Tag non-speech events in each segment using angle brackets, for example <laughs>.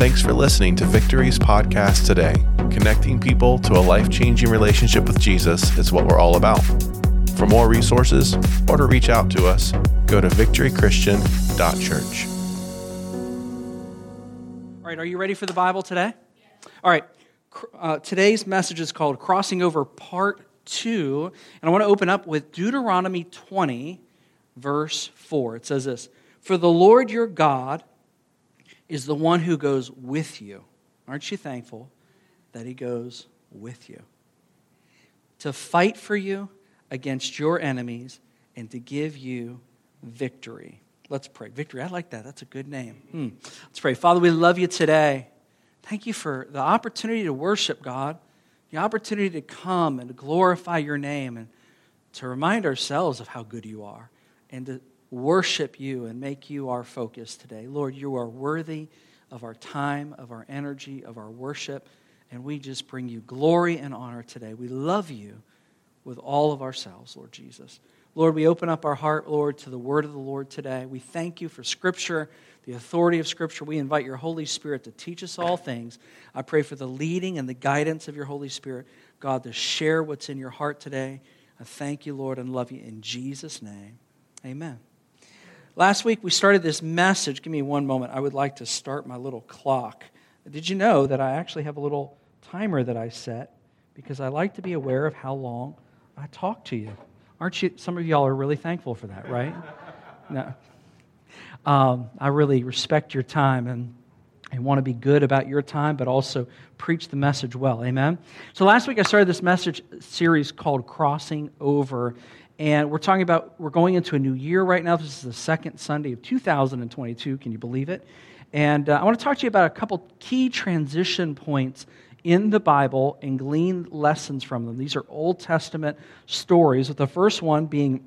Thanks for listening to Victory's podcast today. Connecting people to a life changing relationship with Jesus is what we're all about. For more resources or to reach out to us, go to victorychristian.church. All right, are you ready for the Bible today? All right, uh, today's message is called Crossing Over Part 2. And I want to open up with Deuteronomy 20, verse 4. It says this For the Lord your God is the one who goes with you. Aren't you thankful that he goes with you? To fight for you against your enemies and to give you victory. Let's pray. Victory, I like that. That's a good name. Hmm. Let's pray. Father, we love you today. Thank you for the opportunity to worship God, the opportunity to come and glorify your name and to remind ourselves of how good you are and to worship you and make you our focus today. Lord, you are worthy of our time, of our energy, of our worship, and we just bring you glory and honor today. We love you with all of ourselves, Lord Jesus. Lord, we open up our heart, Lord, to the word of the Lord today. We thank you for Scripture, the authority of Scripture. We invite your Holy Spirit to teach us all things. I pray for the leading and the guidance of your Holy Spirit, God, to share what's in your heart today. I thank you, Lord, and love you in Jesus' name. Amen. Last week we started this message. Give me one moment. I would like to start my little clock. Did you know that I actually have a little timer that I set because I like to be aware of how long I talk to you? Aren't you? Some of y'all are really thankful for that, right? <laughs> no. Um, I really respect your time and I want to be good about your time, but also preach the message well. Amen? So last week I started this message series called Crossing Over. And we're talking about, we're going into a new year right now. This is the second Sunday of 2022. Can you believe it? And uh, I want to talk to you about a couple key transition points in the Bible and glean lessons from them. These are Old Testament stories, with the first one being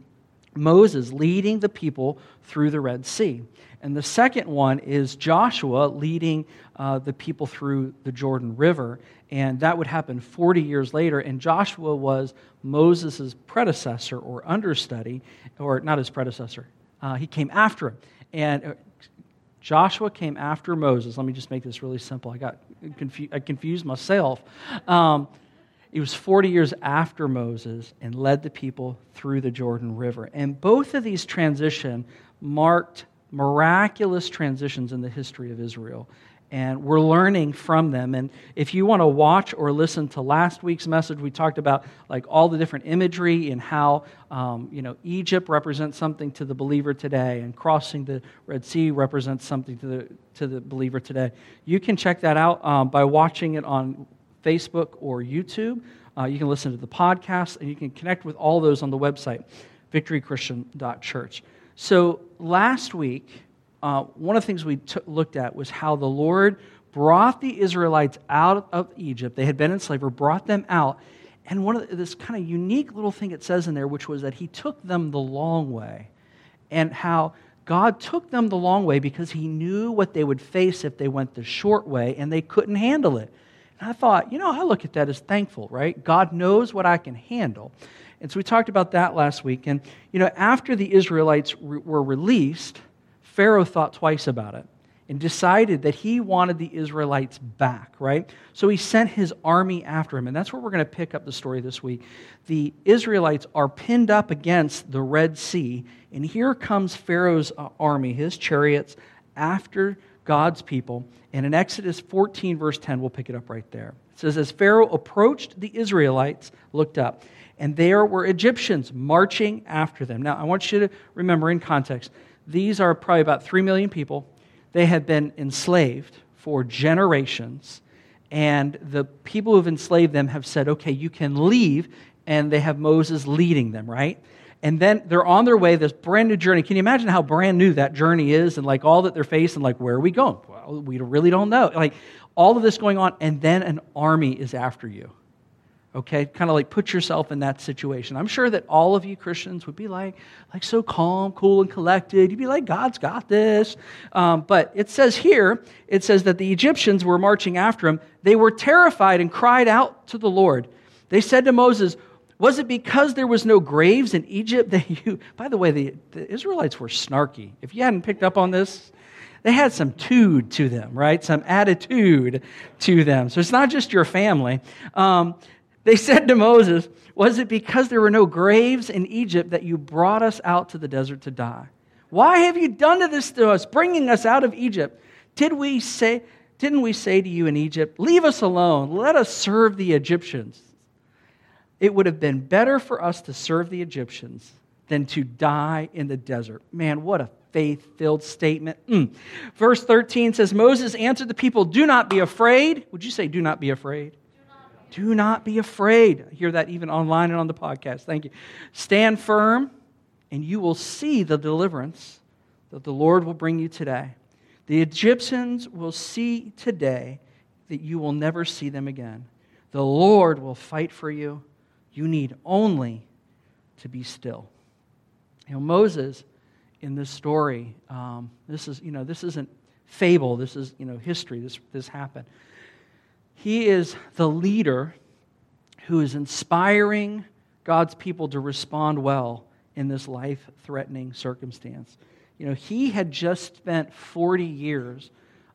Moses leading the people through the Red Sea. And the second one is Joshua leading uh, the people through the Jordan River. And that would happen 40 years later. And Joshua was Moses' predecessor or understudy, or not his predecessor. Uh, he came after him. And uh, Joshua came after Moses. Let me just make this really simple. I got confu- I confused myself. Um, it was 40 years after Moses and led the people through the Jordan River. And both of these transition marked miraculous transitions in the history of Israel and we're learning from them. And if you want to watch or listen to last week's message, we talked about like all the different imagery and how um, you know Egypt represents something to the believer today, and crossing the Red Sea represents something to the to the believer today. You can check that out um, by watching it on Facebook or YouTube. Uh, you can listen to the podcast, and you can connect with all those on the website, victorychristian.church. So last week uh, one of the things we t- looked at was how the Lord brought the Israelites out of Egypt. They had been in slavery, brought them out. And one of the, this kind of unique little thing it says in there, which was that He took them the long way, and how God took them the long way because He knew what they would face if they went the short way, and they couldn't handle it. And I thought, you know, I look at that as thankful, right? God knows what I can handle. And so we talked about that last week. And, you know, after the Israelites re- were released, Pharaoh thought twice about it and decided that he wanted the Israelites back, right? So he sent his army after him. And that's where we're going to pick up the story this week. The Israelites are pinned up against the Red Sea, and here comes Pharaoh's uh, army, his chariots, after God's people. And in Exodus 14, verse 10, we'll pick it up right there. It says, As Pharaoh approached the Israelites, looked up, and there were Egyptians marching after them. Now, I want you to remember in context these are probably about 3 million people. They have been enslaved for generations. And the people who've enslaved them have said, okay, you can leave. And they have Moses leading them, right? And then they're on their way, this brand new journey. Can you imagine how brand new that journey is and like all that they're facing? Like, where are we going? Well, we really don't know. Like, all of this going on, and then an army is after you okay kind of like put yourself in that situation i'm sure that all of you christians would be like like so calm cool and collected you'd be like god's got this um, but it says here it says that the egyptians were marching after him they were terrified and cried out to the lord they said to moses was it because there was no graves in egypt that you by the way the, the israelites were snarky if you hadn't picked up on this they had some tude to them, right? Some attitude to them. So it's not just your family. Um, they said to Moses, Was it because there were no graves in Egypt that you brought us out to the desert to die? Why have you done this to us, bringing us out of Egypt? Did we say, didn't we say to you in Egypt, Leave us alone, let us serve the Egyptians? It would have been better for us to serve the Egyptians than to die in the desert. Man, what a faith filled statement. Mm. Verse 13 says Moses answered the people, Do not be afraid. Would you say, Do not be afraid? Do not be afraid. I hear that even online and on the podcast. Thank you. Stand firm, and you will see the deliverance that the Lord will bring you today. The Egyptians will see today that you will never see them again. The Lord will fight for you. You need only to be still. You know, Moses in this story, um, this is, you know, this isn't fable, this is, you know, history. This, this happened. He is the leader who is inspiring God's people to respond well in this life threatening circumstance. You know, he had just spent 40 years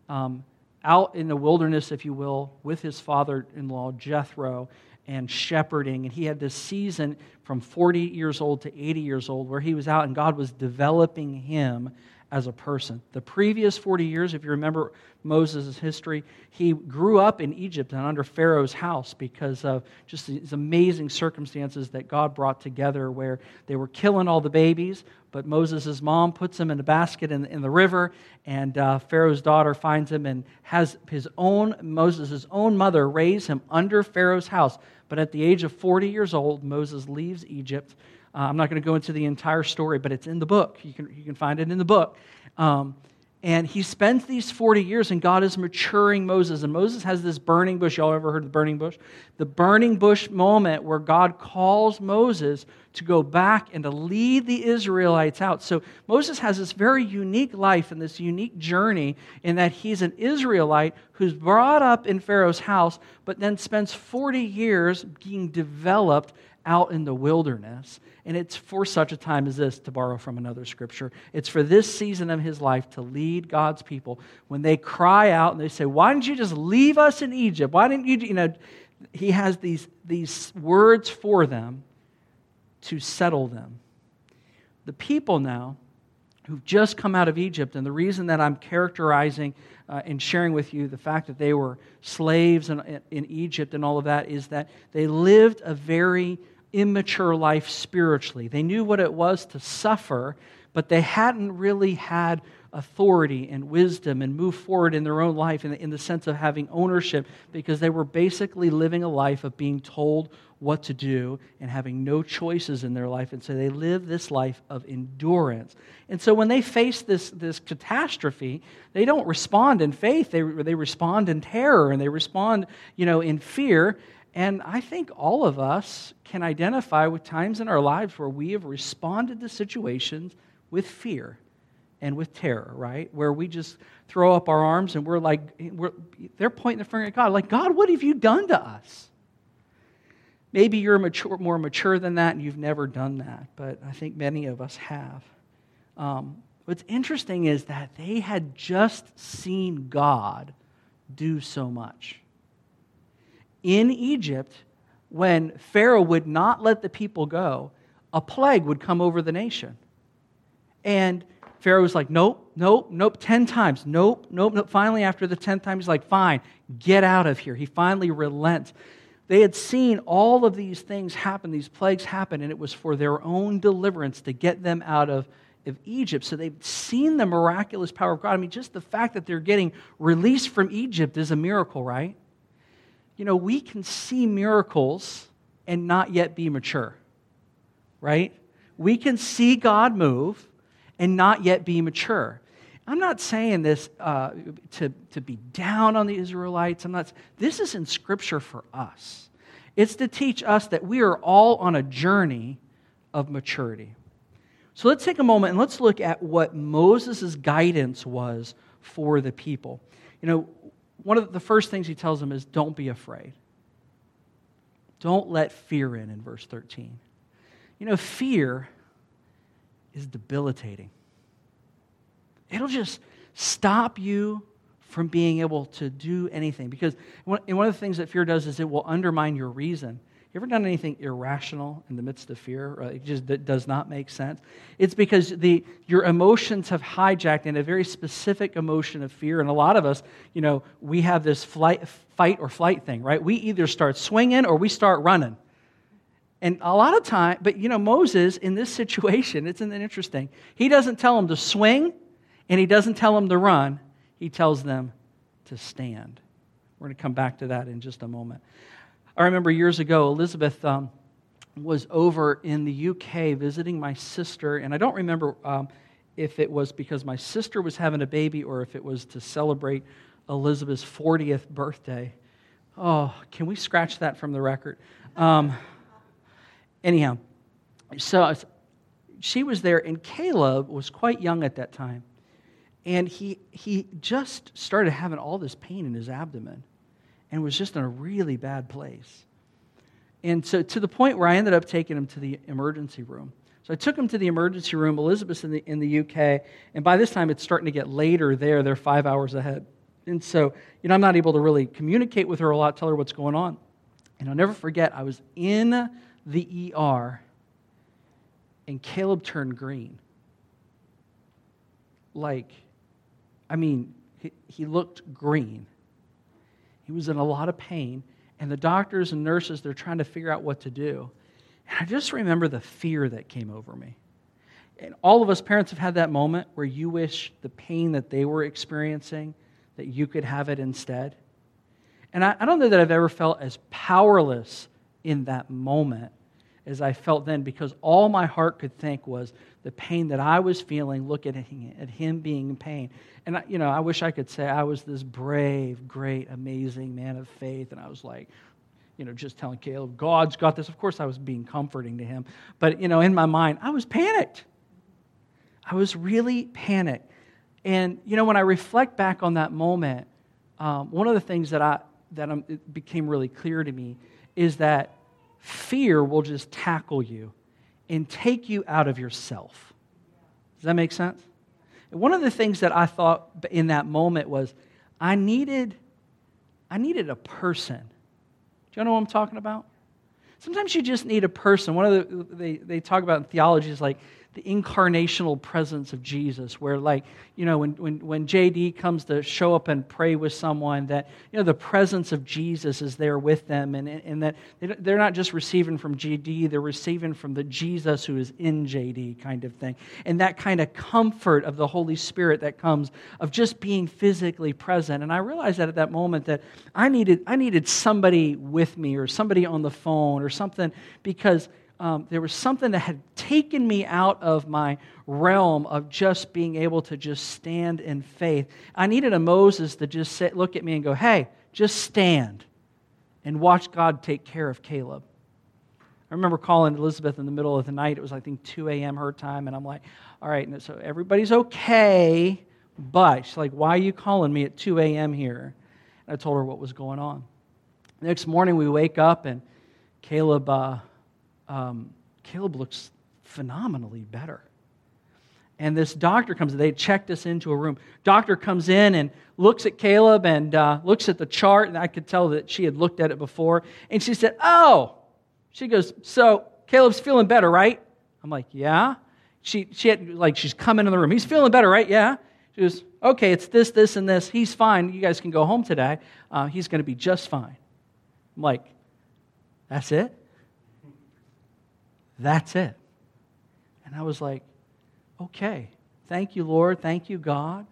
um, out in the wilderness, if you will, with his father in law, Jethro, and shepherding. And he had this season from 40 years old to 80 years old where he was out and God was developing him as a person. The previous 40 years, if you remember Moses' history, he grew up in Egypt and under Pharaoh's house because of just these amazing circumstances that God brought together where they were killing all the babies, but Moses' mom puts him in a basket in, in the river, and uh, Pharaoh's daughter finds him and has his own, Moses' own mother raise him under Pharaoh's house. But at the age of 40 years old, Moses leaves Egypt uh, I'm not going to go into the entire story, but it's in the book. You can, you can find it in the book. Um, and he spends these 40 years, and God is maturing Moses. And Moses has this burning bush. Y'all ever heard of the burning bush? The burning bush moment where God calls Moses to go back and to lead the Israelites out. So Moses has this very unique life and this unique journey in that he's an Israelite who's brought up in Pharaoh's house, but then spends 40 years being developed out in the wilderness. And it's for such a time as this, to borrow from another scripture. It's for this season of his life to lead God's people when they cry out and they say, Why didn't you just leave us in Egypt? Why didn't you, you know, he has these, these words for them to settle them. The people now who've just come out of Egypt, and the reason that I'm characterizing uh, and sharing with you the fact that they were slaves in, in Egypt and all of that is that they lived a very immature life spiritually. They knew what it was to suffer, but they hadn't really had authority and wisdom and move forward in their own life in the, in the sense of having ownership because they were basically living a life of being told what to do and having no choices in their life. And so they live this life of endurance. And so when they face this, this catastrophe, they don't respond in faith, they, they respond in terror and they respond you know, in fear. And I think all of us can identify with times in our lives where we have responded to situations with fear and with terror, right? Where we just throw up our arms and we're like, we're, they're pointing the finger at God, like, God, what have you done to us? Maybe you're mature, more mature than that and you've never done that, but I think many of us have. Um, what's interesting is that they had just seen God do so much. In Egypt, when Pharaoh would not let the people go, a plague would come over the nation. And Pharaoh was like, nope, nope, nope, 10 times. Nope, nope, nope. Finally, after the 10th time, he's like, fine, get out of here. He finally relents. They had seen all of these things happen, these plagues happen, and it was for their own deliverance to get them out of, of Egypt. So they've seen the miraculous power of God. I mean, just the fact that they're getting released from Egypt is a miracle, right? You know, we can see miracles and not yet be mature, right? We can see God move and not yet be mature. I'm not saying this uh, to, to be down on the Israelites. I'm not, this is in Scripture for us. It's to teach us that we are all on a journey of maturity. So let's take a moment and let's look at what Moses' guidance was for the people. You know, one of the first things he tells them is don't be afraid. Don't let fear in, in verse 13. You know, fear is debilitating. It'll just stop you from being able to do anything. Because one, of the things that fear does is it will undermine your reason. You ever done anything irrational in the midst of fear? It just does not make sense. It's because the your emotions have hijacked in a very specific emotion of fear. And a lot of us, you know, we have this flight, fight or flight thing, right? We either start swinging or we start running. And a lot of time, but you know, Moses in this situation, it's an interesting. He doesn't tell him to swing, and he doesn't tell them to run. He tells them to stand. We're going to come back to that in just a moment. I remember years ago, Elizabeth um, was over in the UK visiting my sister, and I don't remember um, if it was because my sister was having a baby or if it was to celebrate Elizabeth's 40th birthday. Oh, can we scratch that from the record? Um, anyhow, so she was there, and Caleb was quite young at that time. And he, he just started having all this pain in his abdomen and was just in a really bad place. And so, to the point where I ended up taking him to the emergency room. So I took him to the emergency room. Elizabeth's in the, in the UK, and by this time it's starting to get later there. They're five hours ahead. And so, you know, I'm not able to really communicate with her a lot, tell her what's going on. And I'll never forget, I was in the ER, and Caleb turned green. Like, I mean, he, he looked green. He was in a lot of pain, and the doctors and nurses, they're trying to figure out what to do. And I just remember the fear that came over me. And all of us parents have had that moment where you wish the pain that they were experiencing, that you could have it instead. And I, I don't know that I've ever felt as powerless in that moment as I felt then because all my heart could think was the pain that I was feeling, look at him, being in pain. And, you know, I wish I could say I was this brave, great, amazing man of faith. And I was like, you know, just telling Caleb, God's got this. Of course, I was being comforting to him. But, you know, in my mind, I was panicked. I was really panicked. And, you know, when I reflect back on that moment, um, one of the things that, I, that I'm, became really clear to me is that fear will just tackle you and take you out of yourself. Does that make sense? one of the things that I thought in that moment was I needed, I needed a person. Do you know what I'm talking about? Sometimes you just need a person. One of the they, they talk about in theology is like the incarnational presence of Jesus, where, like, you know, when, when, when JD comes to show up and pray with someone, that, you know, the presence of Jesus is there with them, and, and that they're not just receiving from JD, they're receiving from the Jesus who is in JD, kind of thing. And that kind of comfort of the Holy Spirit that comes of just being physically present. And I realized that at that moment that I needed, I needed somebody with me or somebody on the phone or something because um, there was something that had taken me out of my realm of just being able to just stand in faith. I needed a Moses to just sit, look at me and go, hey, just stand and watch God take care of Caleb. I remember calling Elizabeth in the middle of the night. It was, I think, 2 a.m. her time. And I'm like, all right, so everybody's okay. But she's like, why are you calling me at 2 a.m. here? And I told her what was going on. The next morning, we wake up, and Caleb uh, um, Caleb looks phenomenally better. And this doctor comes. They checked us into a room. Doctor comes in and looks at Caleb and uh, looks at the chart, and I could tell that she had looked at it before. And she said, "Oh," she goes, "So Caleb's feeling better, right?" I'm like, "Yeah." She she had like she's coming in the room. He's feeling better, right? Yeah. She goes, "Okay, it's this, this, and this. He's fine. You guys can go home today. Uh, he's going to be just fine." I'm like, "That's it." That's it. And I was like, okay, thank you, Lord. Thank you, God.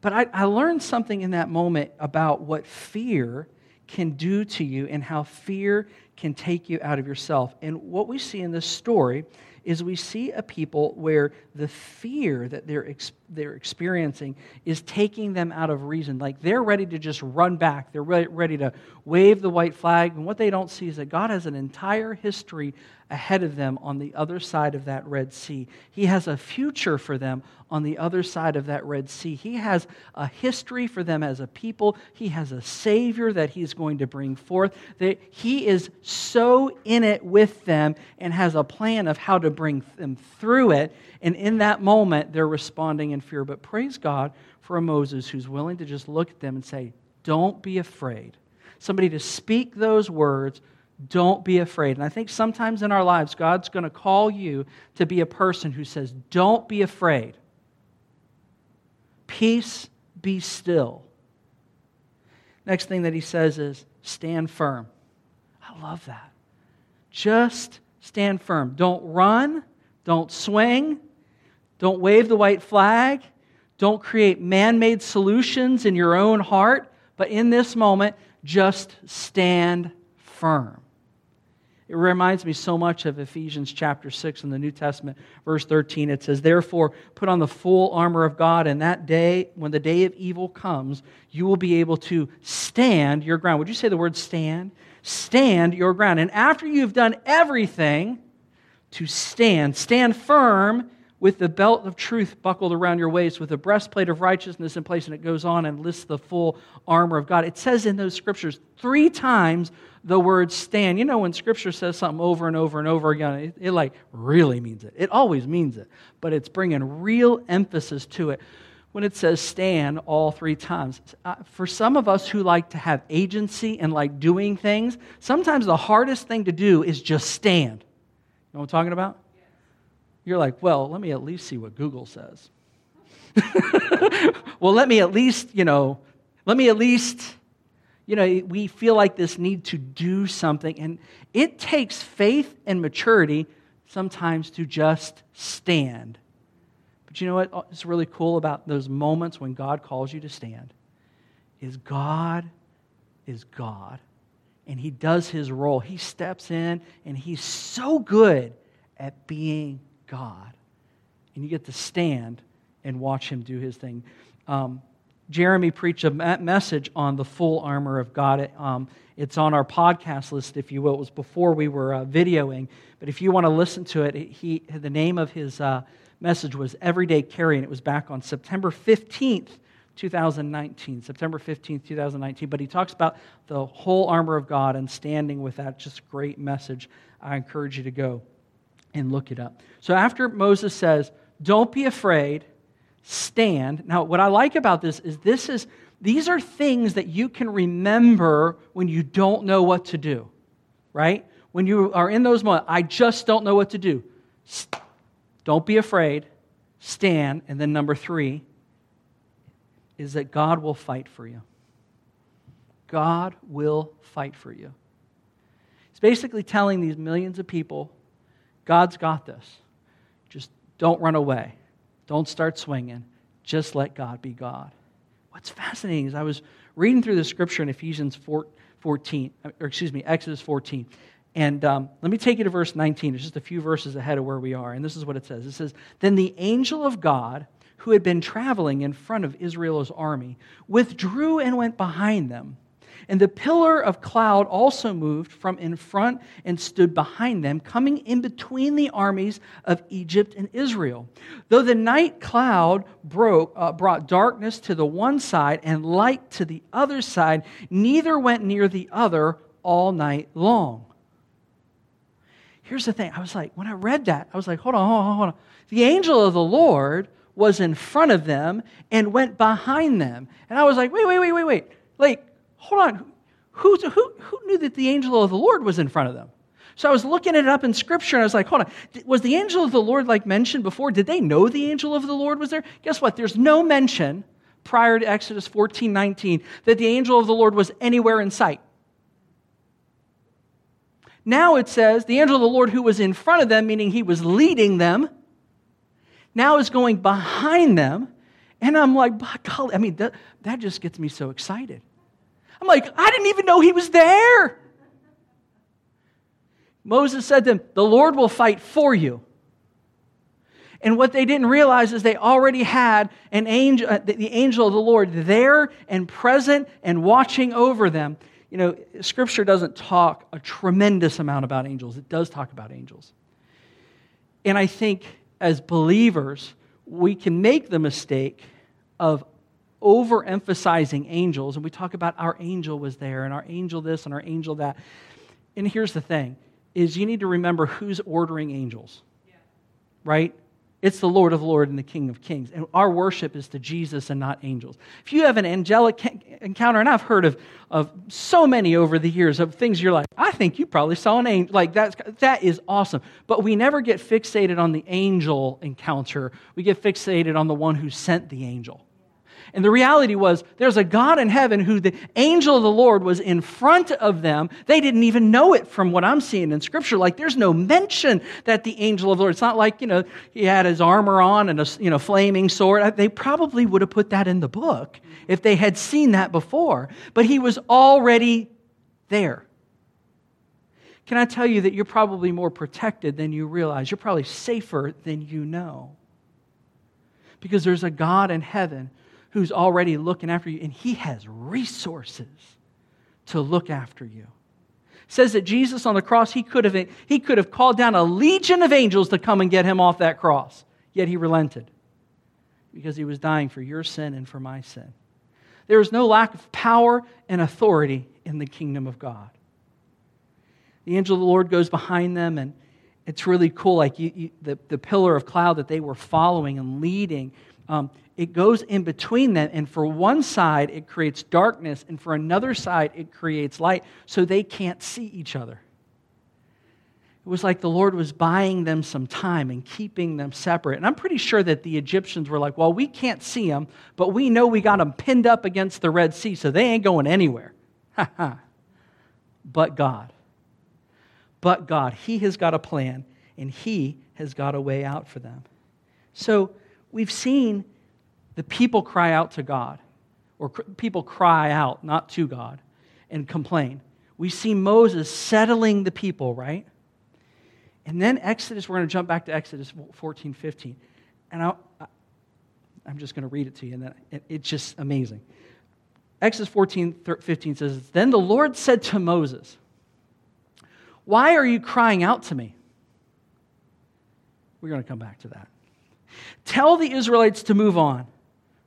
But I, I learned something in that moment about what fear can do to you and how fear can take you out of yourself. And what we see in this story is we see a people where the fear that they're, ex- they're experiencing is taking them out of reason. Like they're ready to just run back, they're re- ready to wave the white flag. And what they don't see is that God has an entire history ahead of them on the other side of that Red Sea. He has a future for them on the other side of that Red Sea. He has a history for them as a people. He has a Savior that He's going to bring forth. That He is so in it with them and has a plan of how to bring them through it. And in that moment, they're responding fear. But praise God for a Moses who's willing to just look at them and say, Don't be afraid. Somebody to speak those words, don't be afraid. And I think sometimes in our lives, God's going to call you to be a person who says, Don't be afraid. Peace, be still. Next thing that he says is, Stand firm. I love that. Just stand firm. Don't run. Don't swing. Don't wave the white flag. Don't create man made solutions in your own heart. But in this moment, just stand firm. It reminds me so much of Ephesians chapter 6 in the New Testament, verse 13. It says, Therefore, put on the full armor of God, and that day, when the day of evil comes, you will be able to stand your ground. Would you say the word stand? Stand your ground. And after you've done everything, to stand, stand firm with the belt of truth buckled around your waist, with the breastplate of righteousness in place. And it goes on and lists the full armor of God. It says in those scriptures three times the word stand. You know, when scripture says something over and over and over again, it, it like really means it. It always means it, but it's bringing real emphasis to it when it says stand all three times. Uh, for some of us who like to have agency and like doing things, sometimes the hardest thing to do is just stand. You know what I'm talking about? You're like, well, let me at least see what Google says. <laughs> well, let me at least, you know, let me at least you know, we feel like this need to do something. And it takes faith and maturity sometimes to just stand. But you know what uh, is really cool about those moments when God calls you to stand? Is God is God. And He does His role. He steps in, and He's so good at being God. And you get to stand and watch Him do His thing. Um, Jeremy preached a message on the full armor of God. Um, it's on our podcast list, if you will. It was before we were uh, videoing. But if you want to listen to it, he, the name of his uh, message was Everyday Carry, and it was back on September 15th, 2019. September 15th, 2019. But he talks about the whole armor of God and standing with that. Just great message. I encourage you to go and look it up. So after Moses says, Don't be afraid stand. Now, what I like about this is this is these are things that you can remember when you don't know what to do, right? When you are in those moments, I just don't know what to do. Don't be afraid, stand. And then number three is that God will fight for you. God will fight for you. He's basically telling these millions of people God's got this. Just don't run away. Don't start swinging. Just let God be God. What's fascinating is I was reading through the scripture in Ephesians 14, or excuse me, Exodus 14. And um, let me take you to verse 19. It's just a few verses ahead of where we are. And this is what it says It says, Then the angel of God, who had been traveling in front of Israel's army, withdrew and went behind them. And the pillar of cloud also moved from in front and stood behind them, coming in between the armies of Egypt and Israel. Though the night cloud broke, uh, brought darkness to the one side and light to the other side, neither went near the other all night long. Here's the thing I was like, when I read that, I was like, hold on, hold on, hold on. The angel of the Lord was in front of them and went behind them. And I was like, wait, wait, wait, wait, wait. Like, hold on, who, who, who knew that the angel of the Lord was in front of them? So I was looking it up in scripture and I was like, hold on, was the angel of the Lord like mentioned before? Did they know the angel of the Lord was there? Guess what? There's no mention prior to Exodus 14 19 that the angel of the Lord was anywhere in sight. Now it says the angel of the Lord who was in front of them, meaning he was leading them, now is going behind them. And I'm like, golly, I mean, that, that just gets me so excited. I'm like, I didn't even know he was there. Moses said to them, The Lord will fight for you. And what they didn't realize is they already had an angel, uh, the angel of the Lord there and present and watching over them. You know, Scripture doesn't talk a tremendous amount about angels, it does talk about angels. And I think as believers, we can make the mistake of overemphasizing angels, and we talk about our angel was there, and our angel this, and our angel that. And here's the thing is you need to remember who's ordering angels. Yeah. Right? It's the Lord of Lords and the King of Kings. And our worship is to Jesus and not angels. If you have an angelic encounter, and I've heard of, of so many over the years of things you're like, I think you probably saw an angel. Like, that's, that is awesome. But we never get fixated on the angel encounter, we get fixated on the one who sent the angel. And the reality was, there's a God in heaven who the angel of the Lord was in front of them. They didn't even know it from what I'm seeing in Scripture. Like, there's no mention that the angel of the Lord, it's not like, you know, he had his armor on and a, you know, flaming sword. Uh, they probably would have put that in the book if they had seen that before. But he was already there. Can I tell you that you're probably more protected than you realize? You're probably safer than you know. Because there's a God in heaven who's already looking after you, and he has resources to look after you. Says that Jesus on the cross, he could, have, he could have called down a legion of angels to come and get him off that cross, yet he relented because he was dying for your sin and for my sin. There is no lack of power and authority in the kingdom of God. The angel of the Lord goes behind them, and it's really cool. Like you, you, the, the pillar of cloud that they were following and leading, um, it goes in between them, and for one side, it creates darkness, and for another side, it creates light, so they can't see each other. It was like the Lord was buying them some time and keeping them separate. And I'm pretty sure that the Egyptians were like, well, we can't see them, but we know we got them pinned up against the Red Sea, so they ain't going anywhere. <laughs> but God. But God. He has got a plan, and He has got a way out for them. So we've seen the people cry out to God, or cr- people cry out, not to God, and complain. We see Moses settling the people, right? And then Exodus, we're going to jump back to Exodus 14, 15. And I, am just going to read it to you, and then it, it's just amazing. Exodus 14, 15 says, Then the Lord said to Moses, Why are you crying out to me? We're going to come back to that. Tell the Israelites to move on.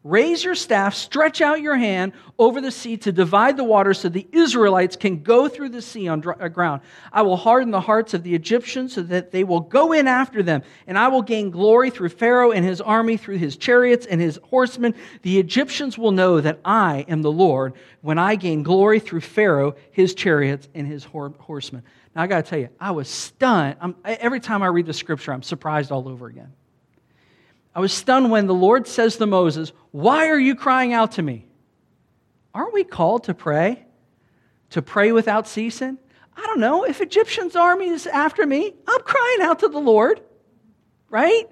Raise your staff, stretch out your hand over the sea to divide the water so the Israelites can go through the sea on dry uh, ground. I will harden the hearts of the Egyptians so that they will go in after them, and I will gain glory through Pharaoh and his army, through his chariots and his horsemen. The Egyptians will know that I am the Lord when I gain glory through Pharaoh, his chariots, and his horsemen. Now, I got to tell you, I was stunned. I'm, every time I read the scripture, I'm surprised all over again. I was stunned when the Lord says to Moses, Why are you crying out to me? Aren't we called to pray? To pray without ceasing? I don't know. If Egyptian's army is after me, I'm crying out to the Lord, right?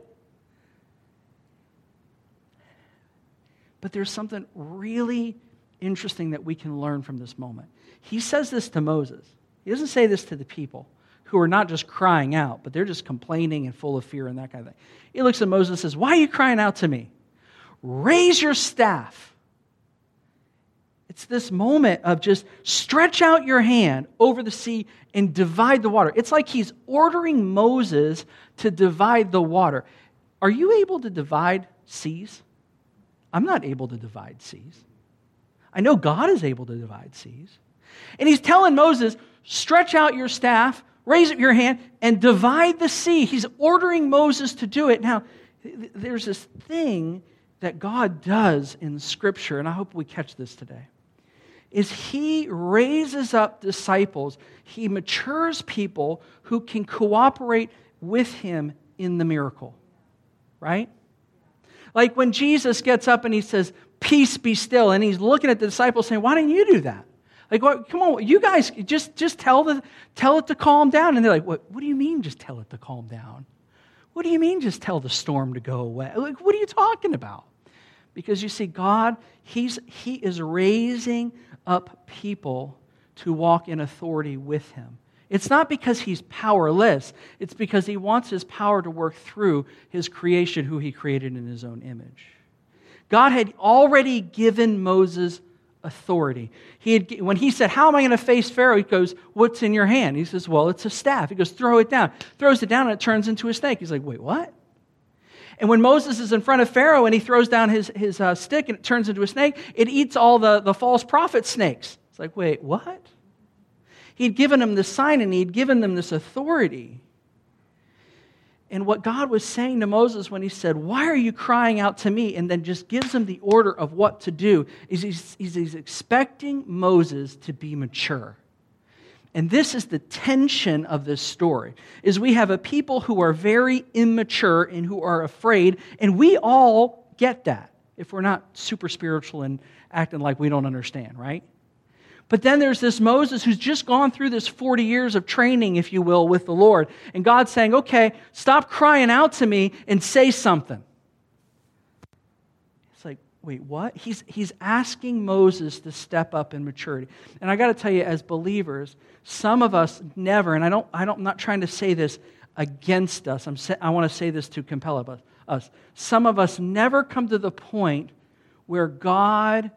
But there's something really interesting that we can learn from this moment. He says this to Moses, he doesn't say this to the people who are not just crying out, but they're just complaining and full of fear and that kind of thing. He looks at Moses and says, Why are you crying out to me? Raise your staff. It's this moment of just stretch out your hand over the sea and divide the water. It's like he's ordering Moses to divide the water. Are you able to divide seas? I'm not able to divide seas. I know God is able to divide seas. And he's telling Moses, stretch out your staff, raise up your hand and divide the sea. He's ordering Moses to do it. Now, there's this thing that God does in Scripture, and I hope we catch this today. Is he raises up disciples, he matures people who can cooperate with him in the miracle, right? Like when Jesus gets up and he says, Peace be still, and he's looking at the disciples saying, Why didn't you do that? Like, what, come on, you guys just, just tell, the, tell it to calm down. And they're like, what, what do you mean just tell it to calm down? What do you mean just tell the storm to go away? Like, what are you talking about? Because you see, God, he's, He is raising up people to walk in authority with Him. It's not because He's powerless, it's because He wants His power to work through His creation, who He created in His own image. God had already given Moses authority. He had, when he said, How am I going to face Pharaoh? He goes, What's in your hand? He says, Well, it's a staff. He goes, Throw it down. Throws it down and it turns into a snake. He's like, Wait, what? And when Moses is in front of Pharaoh and he throws down his, his uh, stick and it turns into a snake, it eats all the, the false prophet snakes. It's like, Wait, what? He'd given them this sign and he'd given them this authority. And what God was saying to Moses when he said, Why are you crying out to me? and then just gives him the order of what to do, is he's, he's expecting Moses to be mature. And this is the tension of this story is we have a people who are very immature and who are afraid, and we all get that if we're not super spiritual and acting like we don't understand, right? But then there's this Moses who's just gone through this 40 years of training, if you will, with the Lord. And God's saying, okay, stop crying out to me and say something. It's like, wait, what? He's, he's asking Moses to step up in maturity. And I got to tell you, as believers, some of us never, and I don't, I don't, I'm not trying to say this against us, I'm I want to say this to compel us. Some of us never come to the point where God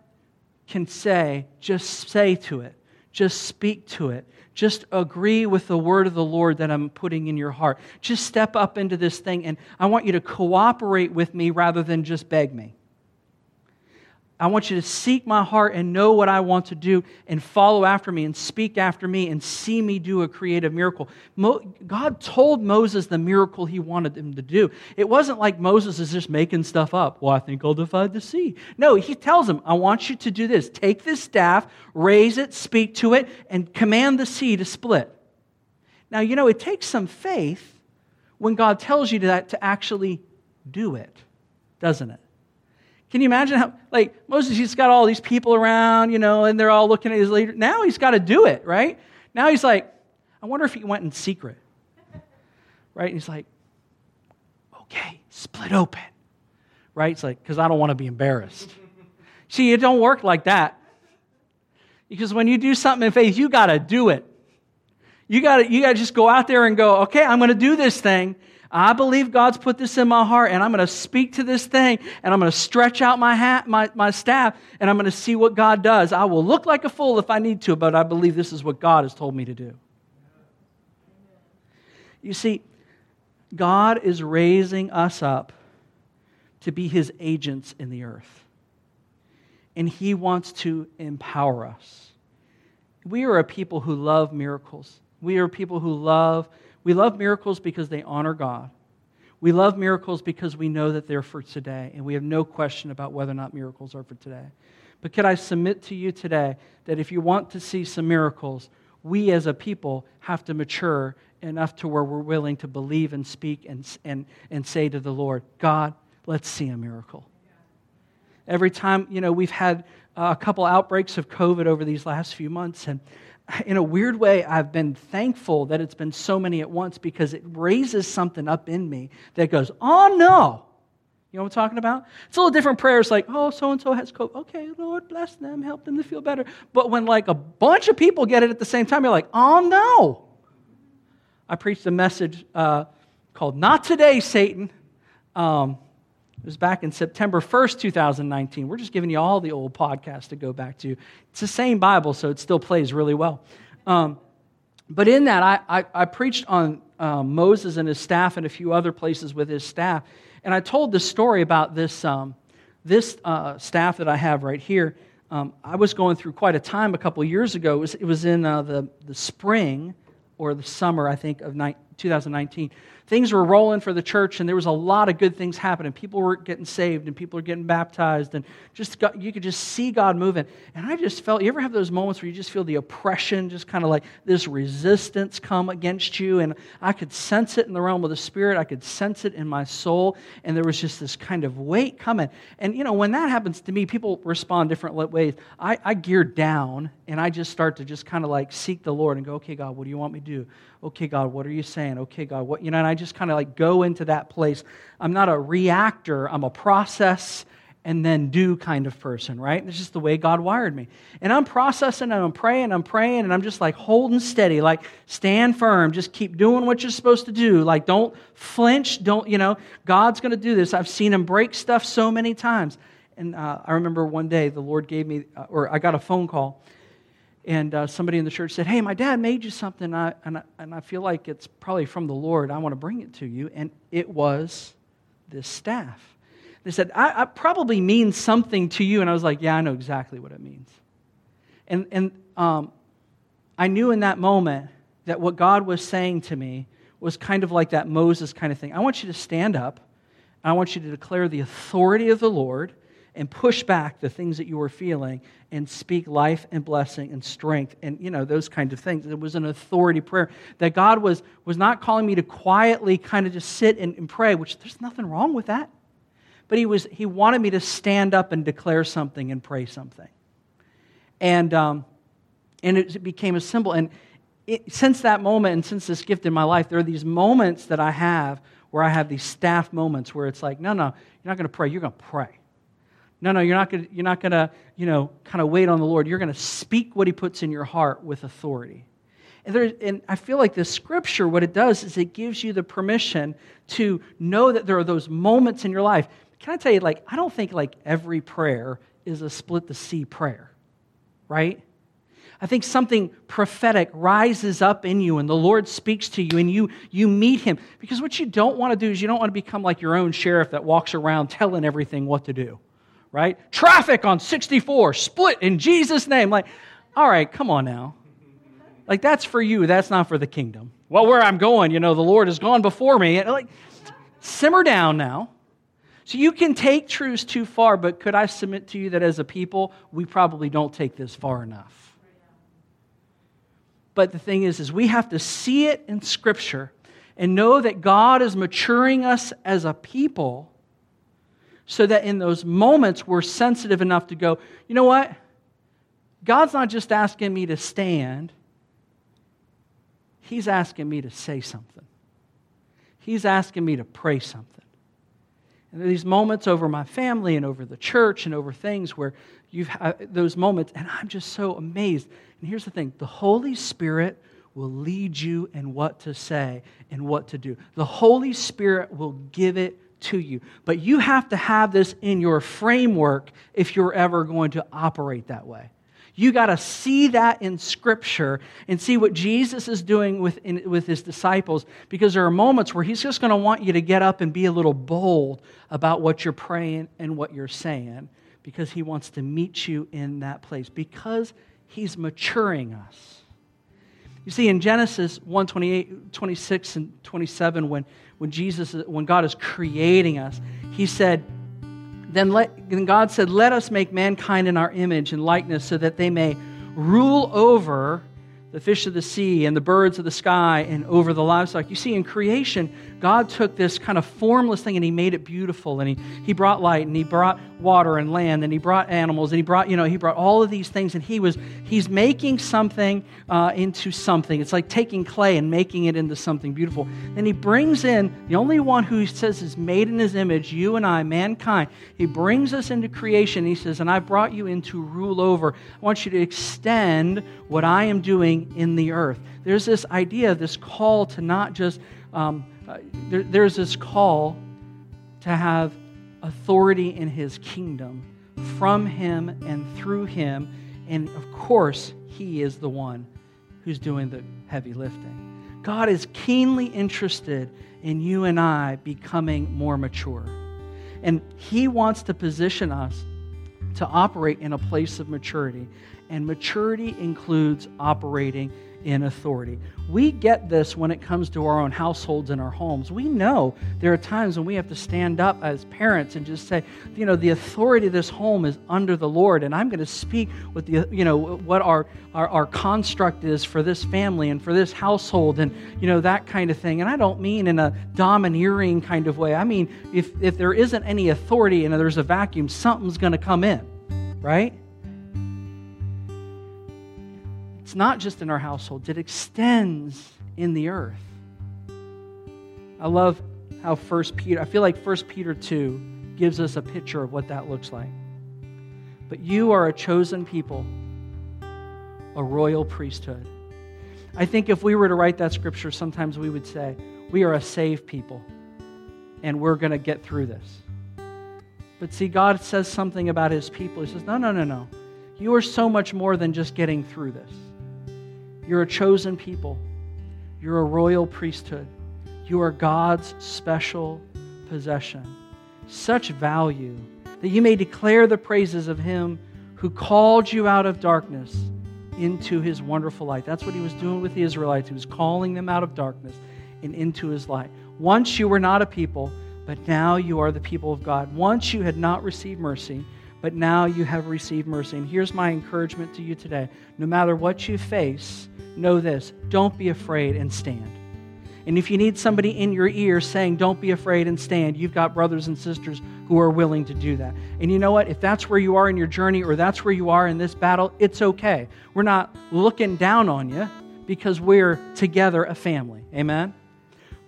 can say, just say to it, just speak to it, just agree with the word of the Lord that I'm putting in your heart. Just step up into this thing, and I want you to cooperate with me rather than just beg me. I want you to seek my heart and know what I want to do and follow after me and speak after me and see me do a creative miracle. Mo- God told Moses the miracle he wanted him to do. It wasn't like Moses is just making stuff up. Well, I think I'll divide the sea. No, he tells him, I want you to do this. Take this staff, raise it, speak to it, and command the sea to split. Now, you know, it takes some faith when God tells you that to actually do it, doesn't it? Can you imagine how, like, Moses, he's got all these people around, you know, and they're all looking at his leader. Now he's got to do it, right? Now he's like, I wonder if he went in secret, right? And he's like, okay, split open, right? It's like, because I don't want to be embarrassed. <laughs> See, it don't work like that. Because when you do something in faith, you got to do it. You got to you got to just go out there and go, okay, I'm going to do this thing. I believe God's put this in my heart, and I'm going to speak to this thing, and I'm going to stretch out my, hat, my, my staff, and I'm going to see what God does. I will look like a fool if I need to, but I believe this is what God has told me to do. You see, God is raising us up to be his agents in the earth, and he wants to empower us. We are a people who love miracles. We are people who love we love miracles because they honor God. We love miracles because we know that they're for today, and we have no question about whether or not miracles are for today. But could I submit to you today that if you want to see some miracles, we as a people have to mature enough to where we're willing to believe and speak and, and, and say to the Lord, God, let's see a miracle. Every time, you know, we've had a couple outbreaks of COVID over these last few months, and in a weird way, I've been thankful that it's been so many at once because it raises something up in me that goes, oh no. You know what I'm talking about? It's a little different prayers like, oh, so and so has COVID. Okay, Lord, bless them, help them to feel better. But when like a bunch of people get it at the same time, you're like, oh no. I preached a message uh, called Not Today, Satan. Um, it was back in September 1st, 2019. We're just giving you all the old podcasts to go back to. It's the same Bible, so it still plays really well. Um, but in that, I, I, I preached on um, Moses and his staff and a few other places with his staff. And I told the story about this, um, this uh, staff that I have right here. Um, I was going through quite a time a couple years ago. It was, it was in uh, the, the spring or the summer, I think, of ni- 2019 things were rolling for the church and there was a lot of good things happening. People were getting saved and people were getting baptized and just got, you could just see God moving. And I just felt, you ever have those moments where you just feel the oppression, just kind of like this resistance come against you? And I could sense it in the realm of the spirit. I could sense it in my soul. And there was just this kind of weight coming. And, you know, when that happens to me, people respond different ways. I, I gear down and I just start to just kind of like seek the Lord and go, okay, God, what do you want me to do? okay, God, what are you saying? Okay, God, what, you know, and I just kind of like go into that place. I'm not a reactor, I'm a process and then do kind of person, right? It's just the way God wired me. And I'm processing and I'm praying, I'm praying, and I'm just like holding steady, like stand firm, just keep doing what you're supposed to do. Like don't flinch, don't, you know, God's going to do this. I've seen him break stuff so many times. And uh, I remember one day the Lord gave me, uh, or I got a phone call and uh, somebody in the church said, Hey, my dad made you something, and I, and, I, and I feel like it's probably from the Lord. I want to bring it to you. And it was this staff. They said, I, I probably means something to you. And I was like, Yeah, I know exactly what it means. And, and um, I knew in that moment that what God was saying to me was kind of like that Moses kind of thing. I want you to stand up. and I want you to declare the authority of the Lord and push back the things that you were feeling and speak life and blessing and strength and you know those kinds of things. It was an authority prayer that god was was not calling me to quietly kind of just sit and, and pray which there's nothing wrong with that. But he was he wanted me to stand up and declare something and pray something. And um, and it became a symbol. And it, since that moment and since this gift in my life there are these moments that i have where i have these staff moments where it's like no no you're not going to pray you're going to pray no, no, you're not gonna, you're not going to, you know, kind of wait on the Lord. You're going to speak what he puts in your heart with authority. And, there, and I feel like the scripture, what it does is it gives you the permission to know that there are those moments in your life. Can I tell you, like, I don't think like every prayer is a split the sea prayer, right? I think something prophetic rises up in you and the Lord speaks to you and you, you meet him. Because what you don't want to do is you don't want to become like your own sheriff that walks around telling everything what to do right? Traffic on 64, split in Jesus' name. Like, all right, come on now. Like, that's for you, that's not for the kingdom. Well, where I'm going, you know, the Lord has gone before me. Like, simmer down now. So you can take truths too far, but could I submit to you that as a people, we probably don't take this far enough? But the thing is, is we have to see it in Scripture and know that God is maturing us as a people so that in those moments we're sensitive enough to go, you know what? God's not just asking me to stand, He's asking me to say something. He's asking me to pray something. And these moments over my family and over the church and over things where you've had those moments, and I'm just so amazed. And here's the thing the Holy Spirit will lead you in what to say and what to do. The Holy Spirit will give it to you. But you have to have this in your framework if you're ever going to operate that way. You got to see that in Scripture and see what Jesus is doing with, in, with his disciples because there are moments where he's just going to want you to get up and be a little bold about what you're praying and what you're saying because he wants to meet you in that place because he's maturing us. You see, in Genesis 1 28, 26 and 27, when, when Jesus, when God is creating us, he said, then, let, then God said, Let us make mankind in our image and likeness so that they may rule over the fish of the sea and the birds of the sky and over the livestock. You see, in creation, God took this kind of formless thing and He made it beautiful. And He, he brought light and He brought water and land and He brought animals and He brought, you know, He brought all of these things. And He was, He's making something uh, into something. It's like taking clay and making it into something beautiful. Then He brings in the only one who says is made in His image, you and I, mankind. He brings us into creation. He says, And I brought you in to rule over. I want you to extend what I am doing in the earth. There's this idea, this call to not just, um, uh, there, there's this call to have authority in his kingdom from him and through him. And of course, he is the one who's doing the heavy lifting. God is keenly interested in you and I becoming more mature. And he wants to position us to operate in a place of maturity and maturity includes operating in authority. We get this when it comes to our own households and our homes. We know there are times when we have to stand up as parents and just say, you know, the authority of this home is under the Lord, and I'm going to speak with the, you know, what our, our, our construct is for this family and for this household and, you know, that kind of thing. And I don't mean in a domineering kind of way. I mean, if, if there isn't any authority and there's a vacuum, something's going to come in, right? It's not just in our households, it extends in the earth. I love how First Peter, I feel like First Peter 2 gives us a picture of what that looks like. But you are a chosen people, a royal priesthood. I think if we were to write that scripture, sometimes we would say, We are a saved people, and we're going to get through this. But see, God says something about his people. He says, No, no, no, no. You are so much more than just getting through this. You're a chosen people. You're a royal priesthood. You are God's special possession. Such value that you may declare the praises of Him who called you out of darkness into His wonderful light. That's what He was doing with the Israelites. He was calling them out of darkness and into his light. Once you were not a people, but now you are the people of God. Once you had not received mercy, but now you have received mercy. And here's my encouragement to you today no matter what you face, know this don't be afraid and stand. And if you need somebody in your ear saying, Don't be afraid and stand, you've got brothers and sisters who are willing to do that. And you know what? If that's where you are in your journey or that's where you are in this battle, it's okay. We're not looking down on you because we're together a family. Amen?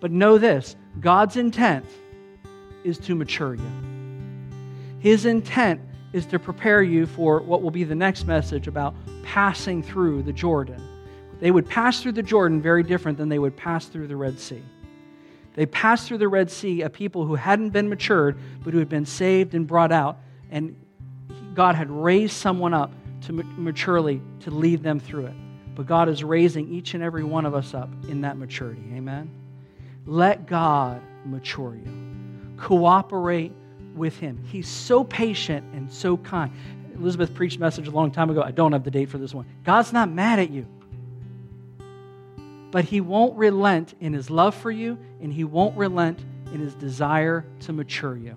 But know this God's intent is to mature you. His intent is to prepare you for what will be the next message about passing through the Jordan. They would pass through the Jordan very different than they would pass through the Red Sea. They passed through the Red Sea a people who hadn't been matured, but who had been saved and brought out, and God had raised someone up to maturely to lead them through it. But God is raising each and every one of us up in that maturity. Amen. Let God mature you. Cooperate with him. He's so patient and so kind. Elizabeth preached a message a long time ago. I don't have the date for this one. God's not mad at you. But he won't relent in his love for you, and he won't relent in his desire to mature you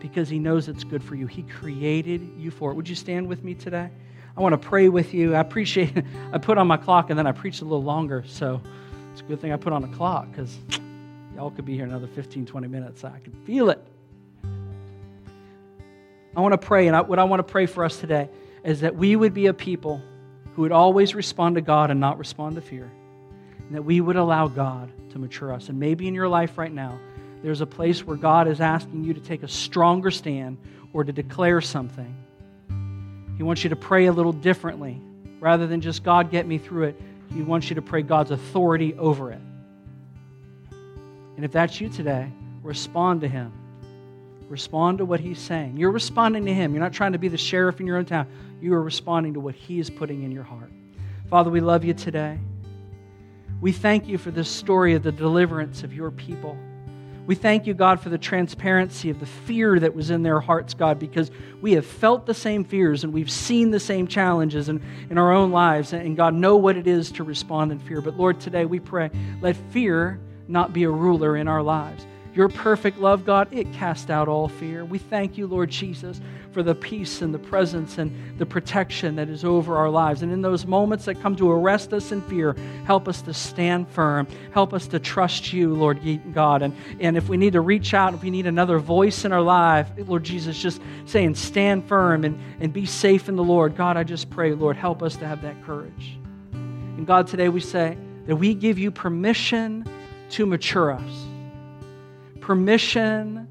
because he knows it's good for you. He created you for it. Would you stand with me today? I want to pray with you. I appreciate it. <laughs> I put on my clock and then I preached a little longer, so it's a good thing I put on a clock because y'all could be here another 15, 20 minutes. I could feel it. I want to pray, and I, what I want to pray for us today is that we would be a people who would always respond to God and not respond to fear. And that we would allow God to mature us. And maybe in your life right now, there's a place where God is asking you to take a stronger stand or to declare something. He wants you to pray a little differently. Rather than just God get me through it, He wants you to pray God's authority over it. And if that's you today, respond to Him. Respond to what he's saying. You're responding to him. You're not trying to be the sheriff in your own town. You are responding to what he is putting in your heart. Father, we love you today. We thank you for this story of the deliverance of your people. We thank you, God, for the transparency of the fear that was in their hearts, God, because we have felt the same fears and we've seen the same challenges in, in our own lives, and God, know what it is to respond in fear. But Lord, today we pray, let fear not be a ruler in our lives. Your perfect love, God, it cast out all fear. We thank you, Lord Jesus, for the peace and the presence and the protection that is over our lives. And in those moments that come to arrest us in fear, help us to stand firm. Help us to trust you, Lord God. And, and if we need to reach out, if we need another voice in our life, Lord Jesus, just saying, stand firm and, and be safe in the Lord. God, I just pray, Lord, help us to have that courage. And God, today we say that we give you permission to mature us permission,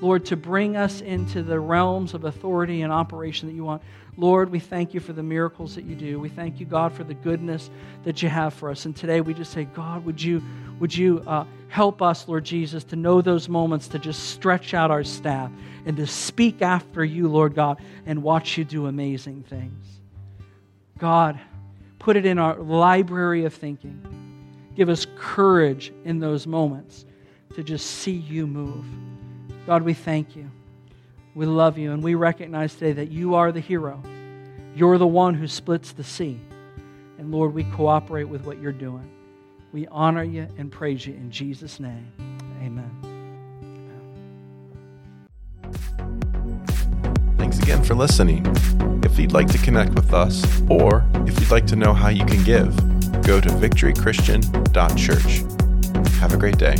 Lord, to bring us into the realms of authority and operation that you want. Lord, we thank you for the miracles that you do. We thank you, God, for the goodness that you have for us. And today we just say, God, would you, would you uh, help us, Lord Jesus, to know those moments to just stretch out our staff and to speak after you, Lord God, and watch you do amazing things. God, put it in our library of thinking. Give us courage in those moments to just see you move. God, we thank you. We love you, and we recognize today that you are the hero. You're the one who splits the sea. And Lord, we cooperate with what you're doing. We honor you and praise you in Jesus' name. Amen. Thanks again for listening. If you'd like to connect with us, or if you'd like to know how you can give, go to victorychristian.church. Have a great day.